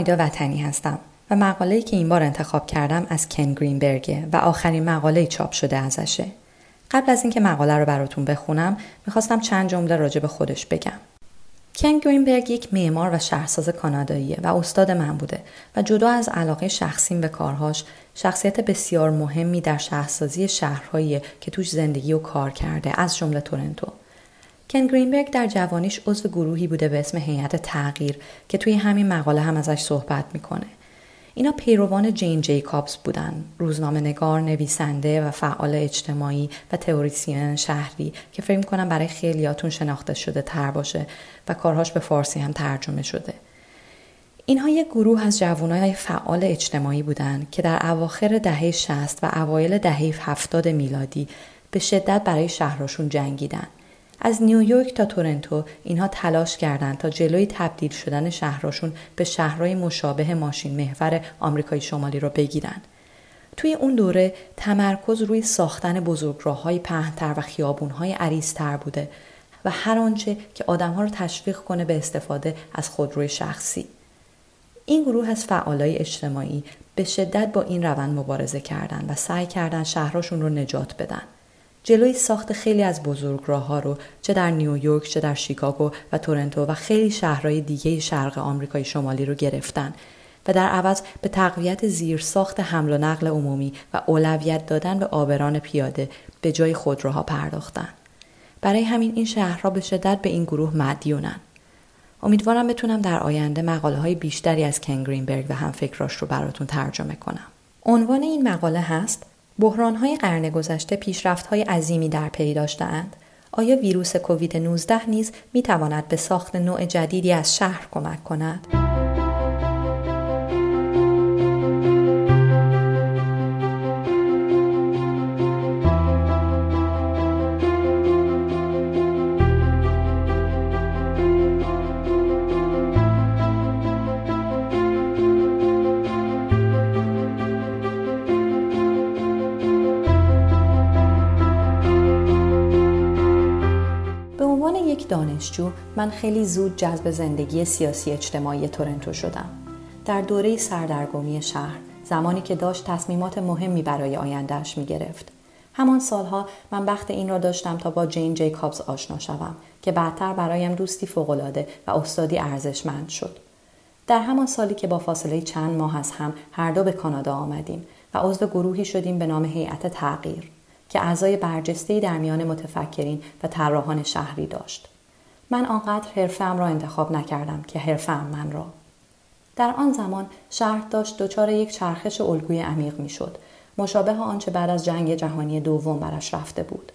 آیدا وطنی هستم و مقاله‌ای که این بار انتخاب کردم از کن گرینبرگه و آخرین مقاله چاپ شده ازشه. قبل از اینکه مقاله رو براتون بخونم می‌خواستم چند جمله راجع به خودش بگم. کن گرینبرگ یک معمار و شهرساز کاناداییه و استاد من بوده و جدا از علاقه شخصیم به کارهاش شخصیت بسیار مهمی در شهرسازی شهرهایی که توش زندگی و کار کرده از جمله تورنتو. کن گرینبرگ در جوانیش عضو گروهی بوده به اسم هیئت تغییر که توی همین مقاله هم ازش صحبت می‌کنه. اینا پیروان جین جیکابز بودن روزنامه نگار نویسنده و فعال اجتماعی و تئوریسین شهری که فکر کنم برای خیلیاتون شناخته شده تر باشه و کارهاش به فارسی هم ترجمه شده. اینها یک گروه از جوانای فعال اجتماعی بودند که در اواخر دهه 60 و اوایل دهه 70 میلادی به شدت برای شهرشون جنگیدن. از نیویورک تا تورنتو اینها تلاش کردند تا جلوی تبدیل شدن شهرشون به شهرهای مشابه ماشین محور آمریکای شمالی را بگیرن. توی اون دوره تمرکز روی ساختن بزرگراههای پهنتر و خیابونهای عریضتر بوده و هر آنچه که آدمها رو تشویق کنه به استفاده از خودروی شخصی. این گروه از فعالای اجتماعی به شدت با این روند مبارزه کردند و سعی کردند شهرشون رو نجات بدن. جلوی ساخت خیلی از بزرگراه ها رو چه در نیویورک چه در شیکاگو و تورنتو و خیلی شهرهای دیگه شرق آمریکای شمالی رو گرفتن و در عوض به تقویت زیر ساخت حمل و نقل عمومی و اولویت دادن به آبران پیاده به جای خودروها پرداختن. برای همین این شهرها به شدت به این گروه مدیونن. امیدوارم بتونم در آینده مقاله های بیشتری از کن گرینبرگ و هم فکراش رو براتون ترجمه کنم. عنوان این مقاله هست های قرن گذشته های عظیمی در پی داشتهاند. آیا ویروس کووید 19 نیز می تواند به ساخت نوع جدیدی از شهر کمک کند؟ دانشجو من خیلی زود جذب زندگی سیاسی اجتماعی تورنتو شدم. در دوره سردرگمی شهر زمانی که داشت تصمیمات مهمی برای آیندهش می گرفت. همان سالها من بخت این را داشتم تا با جین جیکابز آشنا شوم که بعدتر برایم دوستی فوقالعاده و استادی ارزشمند شد. در همان سالی که با فاصله چند ماه از هم هر دو به کانادا آمدیم و عضو گروهی شدیم به نام هیئت تغییر که اعضای برجسته‌ای در میان متفکرین و طراحان شهری داشت. من آنقدر حرفم را انتخاب نکردم که حرفم من را. در آن زمان شهر داشت دچار یک چرخش الگوی عمیق می‌شد. مشابه آنچه بعد از جنگ جهانی دوم برش رفته بود.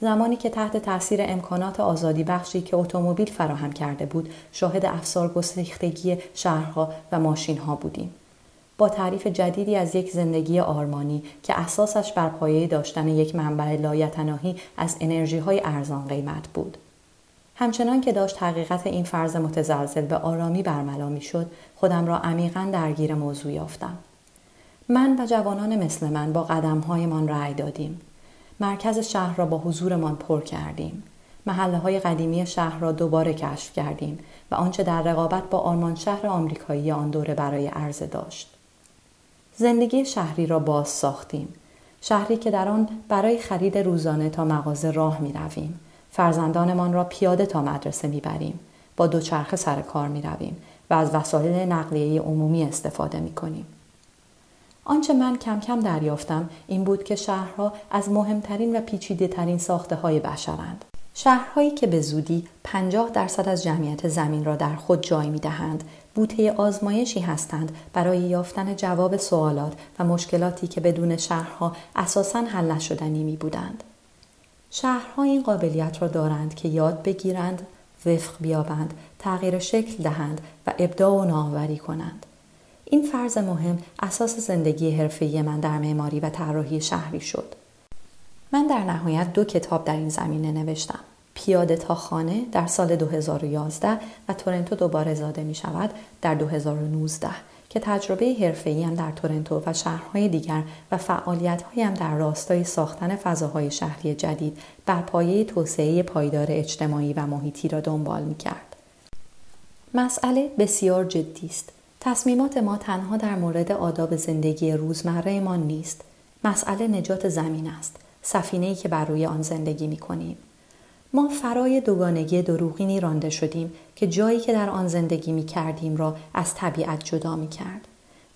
زمانی که تحت تاثیر امکانات آزادی بخشی که اتومبیل فراهم کرده بود شاهد افسار گسیختگی شهرها و ماشینها بودیم. با تعریف جدیدی از یک زندگی آرمانی که اساسش بر پایه داشتن یک منبع لایتناهی از انرژی های ارزان قیمت بود. همچنان که داشت حقیقت این فرض متزلزل به آرامی برملا می‌شد خودم را عمیقا درگیر موضوع یافتم. من و جوانان مثل من با قدمهایمان رأی دادیم. مرکز شهر را با حضورمان پر کردیم. محله های قدیمی شهر را دوباره کشف کردیم و آنچه در رقابت با آرمان شهر آمریکایی آن دوره برای عرضه داشت. زندگی شهری را باز ساختیم. شهری که در آن برای خرید روزانه تا مغازه راه می رویم فرزندانمان را پیاده تا مدرسه می‌بریم با دوچرخه سر کار می رویم و از وسایل نقلیه عمومی استفاده می کنیم. آنچه من کم کم دریافتم این بود که شهرها از مهمترین و پیچیده ترین ساخته های بشرند. شهرهایی که به زودی 50 درصد از جمعیت زمین را در خود جای می دهند بوته آزمایشی هستند برای یافتن جواب سوالات و مشکلاتی که بدون شهرها اساساً حل نشدنی می بودند. شهرها این قابلیت را دارند که یاد بگیرند، وفق بیابند، تغییر شکل دهند و ابداع و نوآوری کنند. این فرض مهم اساس زندگی حرفه‌ای من در معماری و طراحی شهری شد. من در نهایت دو کتاب در این زمینه نوشتم. پیاده تا خانه در سال 2011 و تورنتو دوباره زاده می شود در 2019 که تجربه حرفه‌ای هم در تورنتو و شهرهای دیگر و فعالیت‌هایی هم در راستای ساختن فضاهای شهری جدید بر پایه توسعه پایدار اجتماعی و محیطی را دنبال می‌کرد. مسئله بسیار جدی است. تصمیمات ما تنها در مورد آداب زندگی روزمره ما نیست. مسئله نجات زمین است. سفینه‌ای که بر روی آن زندگی می کنیم. ما فرای دوگانگی دروغینی رانده شدیم که جایی که در آن زندگی می کردیم را از طبیعت جدا می کرد.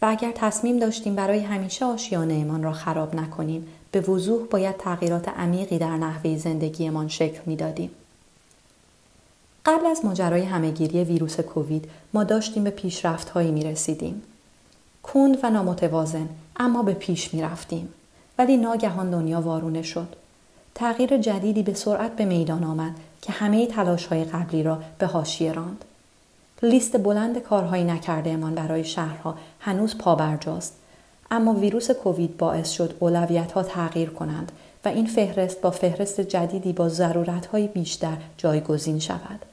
و اگر تصمیم داشتیم برای همیشه آشیانه ایمان را خراب نکنیم به وضوح باید تغییرات عمیقی در نحوه زندگیمان شکل می‌دادیم. قبل از ماجرای همهگیری ویروس کووید ما داشتیم به پیشرفت هایی می رسیدیم. کند و نامتوازن اما به پیش می رفتیم. ولی ناگهان دنیا وارونه شد. تغییر جدیدی به سرعت به میدان آمد که همه تلاش های قبلی را به هاشیه راند. لیست بلند کارهایی نکرده امان برای شهرها هنوز پابرجاست اما ویروس کووید باعث شد اولویت ها تغییر کنند و این فهرست با فهرست جدیدی با ضرورت های بیشتر جایگزین شود.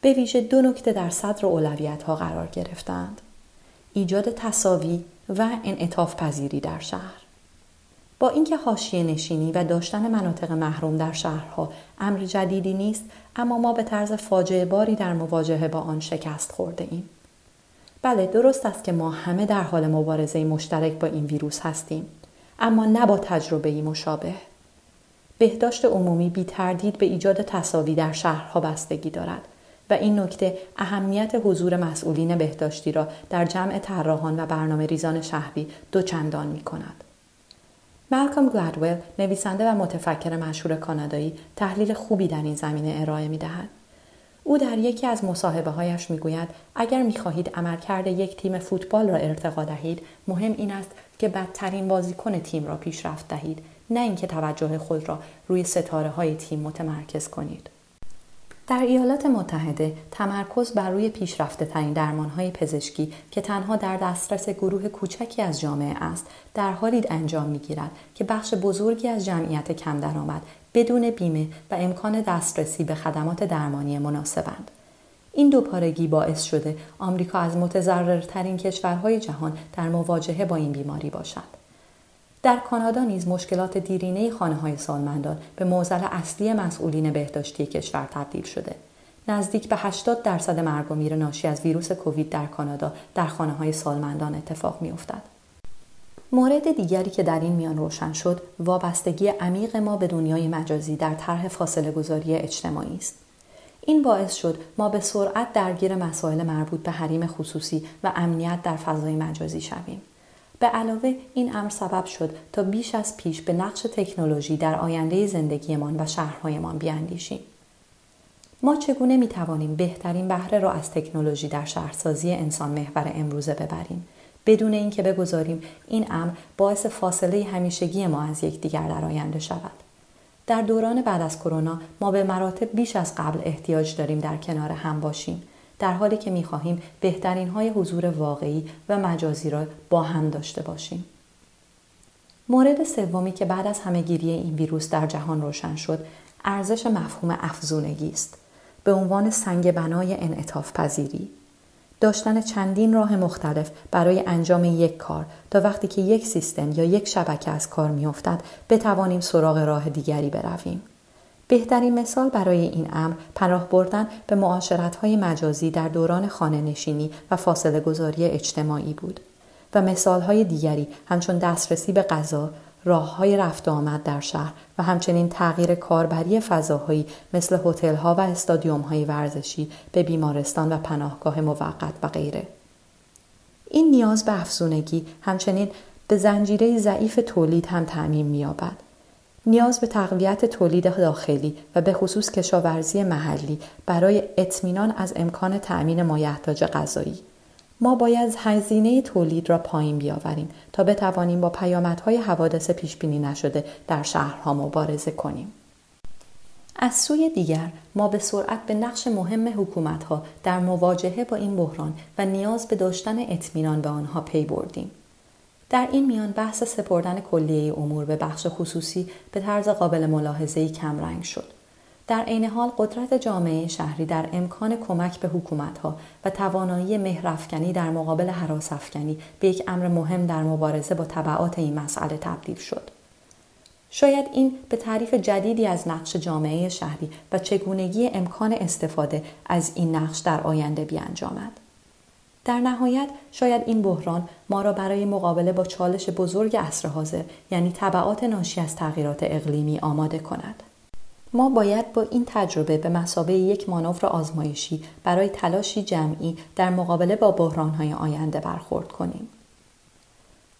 به ویژه دو نکته در صدر اولویت ها قرار گرفتند. ایجاد تصاوی و انعطاف پذیری در شهر. با اینکه حاشیه نشینی و داشتن مناطق محروم در شهرها امر جدیدی نیست اما ما به طرز فاجعه باری در مواجهه با آن شکست خورده ایم. بله درست است که ما همه در حال مبارزه مشترک با این ویروس هستیم اما نه با تجربه مشابه. بهداشت عمومی بی تردید به ایجاد تصاوی در شهرها بستگی دارد و این نکته اهمیت حضور مسئولین بهداشتی را در جمع طراحان و برنامه ریزان شهری دوچندان می کند. مالکام گلادول نویسنده و متفکر مشهور کانادایی تحلیل خوبی در این زمینه ارائه می دهد. او در یکی از مصاحبه هایش می گوید اگر می خواهید عملکرد یک تیم فوتبال را ارتقا دهید مهم این است که بدترین بازیکن تیم را پیشرفت دهید نه اینکه توجه خود را روی ستاره های تیم متمرکز کنید. در ایالات متحده تمرکز بر روی پیشرفته ترین درمان های پزشکی که تنها در دسترس گروه کوچکی از جامعه است در حالی انجام می گیرد که بخش بزرگی از جمعیت کم درآمد بدون بیمه و امکان دسترسی به خدمات درمانی مناسبند. این دوپارگی باعث شده آمریکا از متضررترین کشورهای جهان در مواجهه با این بیماری باشد. در کانادا نیز مشکلات دیرینه خانه های سالمندان به موزل اصلی مسئولین بهداشتی کشور تبدیل شده. نزدیک به 80 درصد مرگ و میر ناشی از ویروس کووید در کانادا در خانه های سالمندان اتفاق می افتد. مورد دیگری که در این میان روشن شد وابستگی عمیق ما به دنیای مجازی در طرح فاصله گذاری اجتماعی است. این باعث شد ما به سرعت درگیر مسائل مربوط به حریم خصوصی و امنیت در فضای مجازی شویم. به علاوه این امر سبب شد تا بیش از پیش به نقش تکنولوژی در آینده زندگیمان و شهرهایمان بیاندیشیم. ما چگونه می توانیم بهترین بهره را از تکنولوژی در شهرسازی انسان محور امروزه ببریم بدون اینکه بگذاریم این امر باعث فاصله همیشگی ما از یکدیگر در آینده شود. در دوران بعد از کرونا ما به مراتب بیش از قبل احتیاج داریم در کنار هم باشیم در حالی که می خواهیم بهترین های حضور واقعی و مجازی را با هم داشته باشیم. مورد سومی که بعد از همهگیری این ویروس در جهان روشن شد ارزش مفهوم افزونگی است. به عنوان سنگ بنای انعطاف پذیری. داشتن چندین راه مختلف برای انجام یک کار تا وقتی که یک سیستم یا یک شبکه از کار میافتد بتوانیم سراغ راه دیگری برویم. بهترین مثال برای این امر پناه بردن به معاشرت مجازی در دوران خانه نشینی و فاصله گذاری اجتماعی بود و مثال دیگری همچون دسترسی به غذا، راه های رفت آمد در شهر و همچنین تغییر کاربری فضاهایی مثل هتل ها و استادیوم های ورزشی به بیمارستان و پناهگاه موقت و غیره. این نیاز به افزونگی همچنین به زنجیره ضعیف تولید هم تعمیم می‌یابد نیاز به تقویت تولید داخلی و به خصوص کشاورزی محلی برای اطمینان از امکان تأمین مایحتاج غذایی ما باید هزینه تولید را پایین بیاوریم تا بتوانیم با پیامدهای حوادث پیش بینی نشده در شهرها مبارزه کنیم. از سوی دیگر ما به سرعت به نقش مهم حکومتها در مواجهه با این بحران و نیاز به داشتن اطمینان به آنها پی بردیم. در این میان بحث سپردن کلیه امور به بخش خصوصی به طرز قابل ملاحظه‌ای کمرنگ شد. در عین حال قدرت جامعه شهری در امکان کمک به حکومتها و توانایی مهرافکنی در مقابل حراسافکنی به یک امر مهم در مبارزه با طبعات این مسئله تبدیل شد. شاید این به تعریف جدیدی از نقش جامعه شهری و چگونگی امکان استفاده از این نقش در آینده بیانجامد. در نهایت شاید این بحران ما را برای مقابله با چالش بزرگ عصر حاضر یعنی طبعات ناشی از تغییرات اقلیمی آماده کند. ما باید با این تجربه به مسابه یک مانور آزمایشی برای تلاشی جمعی در مقابله با بحرانهای آینده برخورد کنیم.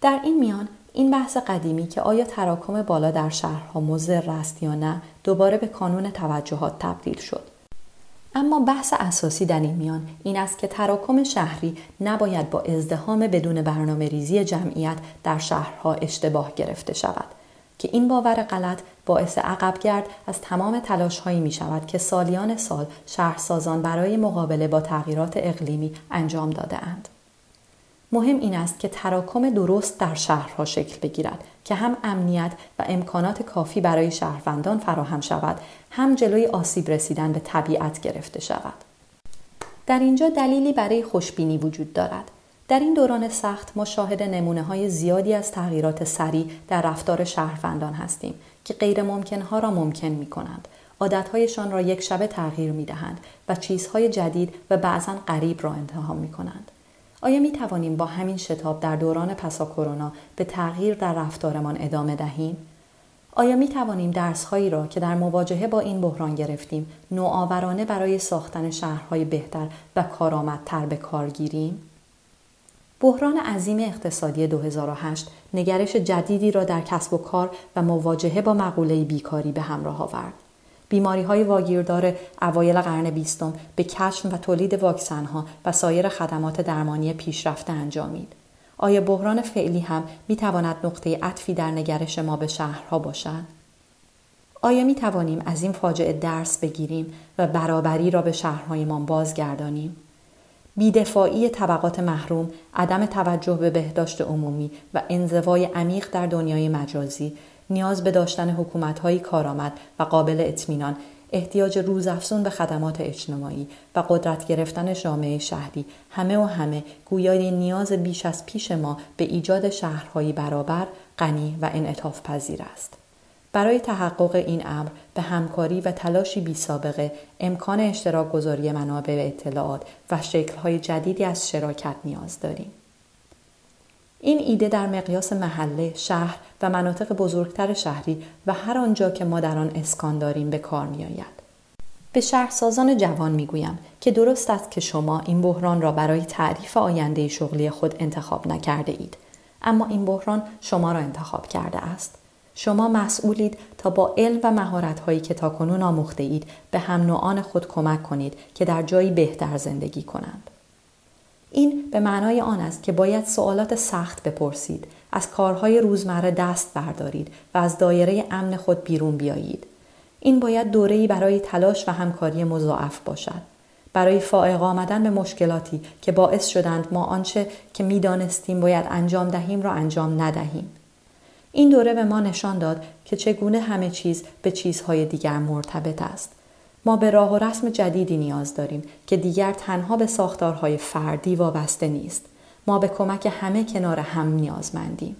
در این میان این بحث قدیمی که آیا تراکم بالا در شهرها مضر است یا نه دوباره به کانون توجهات تبدیل شد اما بحث اساسی در این میان این است که تراکم شهری نباید با ازدهام بدون برنامه ریزی جمعیت در شهرها اشتباه گرفته شود که این باور غلط باعث عقبگرد از تمام تلاش هایی می شود که سالیان سال شهرسازان برای مقابله با تغییرات اقلیمی انجام داده اند. مهم این است که تراکم درست در شهرها شکل بگیرد که هم امنیت و امکانات کافی برای شهروندان فراهم شود هم جلوی آسیب رسیدن به طبیعت گرفته شود در اینجا دلیلی برای خوشبینی وجود دارد در این دوران سخت ما شاهد نمونه های زیادی از تغییرات سریع در رفتار شهروندان هستیم که غیر ها را ممکن می کنند. عادتهایشان را یک شبه تغییر می دهند و چیزهای جدید و بعضا غریب را انتخاب می کنند. آیا می توانیم با همین شتاب در دوران پسا کرونا به تغییر در رفتارمان ادامه دهیم؟ آیا می توانیم درس هایی را که در مواجهه با این بحران گرفتیم نوآورانه برای ساختن شهرهای بهتر و کارآمدتر به کار گیریم؟ بحران عظیم اقتصادی 2008 نگرش جدیدی را در کسب و کار و مواجهه با مقوله بیکاری به همراه آورد. بیماری های واگیردار اوایل قرن بیستم به کشف و تولید واکسن ها و سایر خدمات درمانی پیشرفته انجامید. آیا بحران فعلی هم می تواند نقطه عطفی در نگرش ما به شهرها باشد؟ آیا می توانیم از این فاجعه درس بگیریم و برابری را به شهرهایمان بازگردانیم؟ بیدفاعی طبقات محروم، عدم توجه به بهداشت عمومی و انزوای عمیق در دنیای مجازی نیاز به داشتن حکومتهایی کارآمد و قابل اطمینان احتیاج روزافزون به خدمات اجتماعی و قدرت گرفتن جامعه شهری همه و همه گویای نیاز بیش از پیش ما به ایجاد شهرهایی برابر، غنی و انعطاف پذیر است. برای تحقق این امر به همکاری و تلاشی بی سابقه امکان اشتراک گذاری منابع اطلاعات و شکلهای جدیدی از شراکت نیاز داریم. این ایده در مقیاس محله، شهر و مناطق بزرگتر شهری و هر آنجا که ما در آن اسکان داریم به کار می آید. به شهرسازان جوان می گویم که درست است که شما این بحران را برای تعریف آینده شغلی خود انتخاب نکرده اید. اما این بحران شما را انتخاب کرده است. شما مسئولید تا با علم و مهارت هایی که تاکنون آموخته اید به هم نوعان خود کمک کنید که در جایی بهتر زندگی کنند. این به معنای آن است که باید سوالات سخت بپرسید، از کارهای روزمره دست بردارید و از دایره امن خود بیرون بیایید. این باید دوره‌ای برای تلاش و همکاری مضاعف باشد. برای فائق آمدن به مشکلاتی که باعث شدند ما آنچه که می‌دانستیم باید انجام دهیم را انجام ندهیم. این دوره به ما نشان داد که چگونه همه چیز به چیزهای دیگر مرتبط است. ما به راه و رسم جدیدی نیاز داریم که دیگر تنها به ساختارهای فردی وابسته نیست. ما به کمک همه کنار هم نیازمندیم.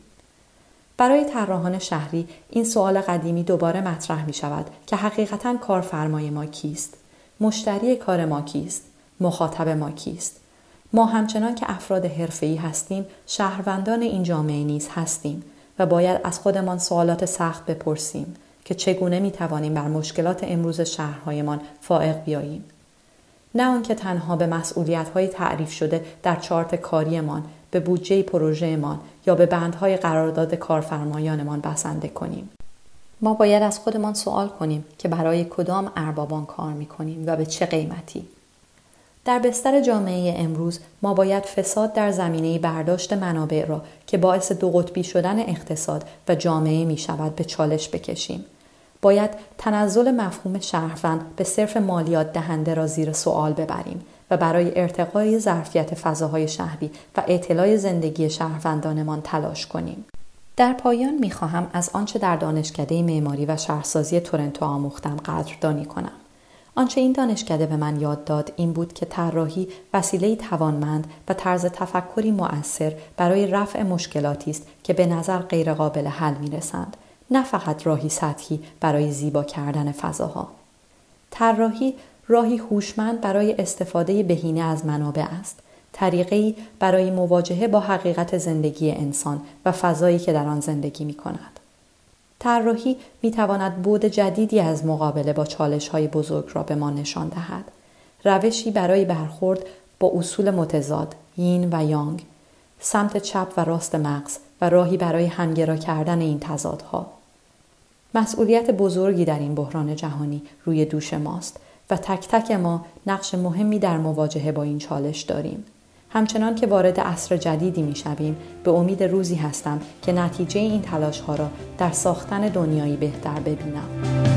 برای طراحان شهری این سوال قدیمی دوباره مطرح می شود که حقیقتا کارفرمای ما کیست؟ مشتری کار ما کیست؟ مخاطب ما کیست؟ ما همچنان که افراد حرفه‌ای هستیم، شهروندان این جامعه نیز هستیم و باید از خودمان سوالات سخت بپرسیم که چگونه می توانیم بر مشکلات امروز شهرهایمان فائق بیاییم. نه آنکه تنها به مسئولیت های تعریف شده در چارت کاریمان به بودجه پروژهمان یا به بندهای قرارداد کارفرمایانمان بسنده کنیم. ما باید از خودمان سوال کنیم که برای کدام اربابان کار می کنیم و به چه قیمتی. در بستر جامعه امروز ما باید فساد در زمینه برداشت منابع را که باعث دو قطبی شدن اقتصاد و جامعه می شود به چالش بکشیم. باید تنزل مفهوم شهروند به صرف مالیات دهنده را زیر سوال ببریم و برای ارتقای ظرفیت فضاهای شهری و اطلاع زندگی شهروندانمان تلاش کنیم. در پایان می خواهم از آنچه در دانشکده معماری و شهرسازی تورنتو آموختم قدردانی کنم. آنچه این دانشکده به من یاد داد این بود که طراحی وسیله توانمند و طرز تفکری مؤثر برای رفع مشکلاتی است که به نظر غیرقابل حل می رسند نه فقط راهی سطحی برای زیبا کردن فضاها طراحی راهی هوشمند برای استفاده بهینه از منابع است طریقی برای مواجهه با حقیقت زندگی انسان و فضایی که در آن زندگی می کند. طراحی می تواند بود جدیدی از مقابله با چالش های بزرگ را به ما نشان دهد. روشی برای برخورد با اصول متضاد یین و یانگ سمت چپ و راست مغز و راهی برای همگرا کردن این تضادها مسئولیت بزرگی در این بحران جهانی روی دوش ماست و تک تک ما نقش مهمی در مواجهه با این چالش داریم. همچنان که وارد عصر جدیدی می شویم به امید روزی هستم که نتیجه این تلاش ها را در ساختن دنیایی بهتر ببینم.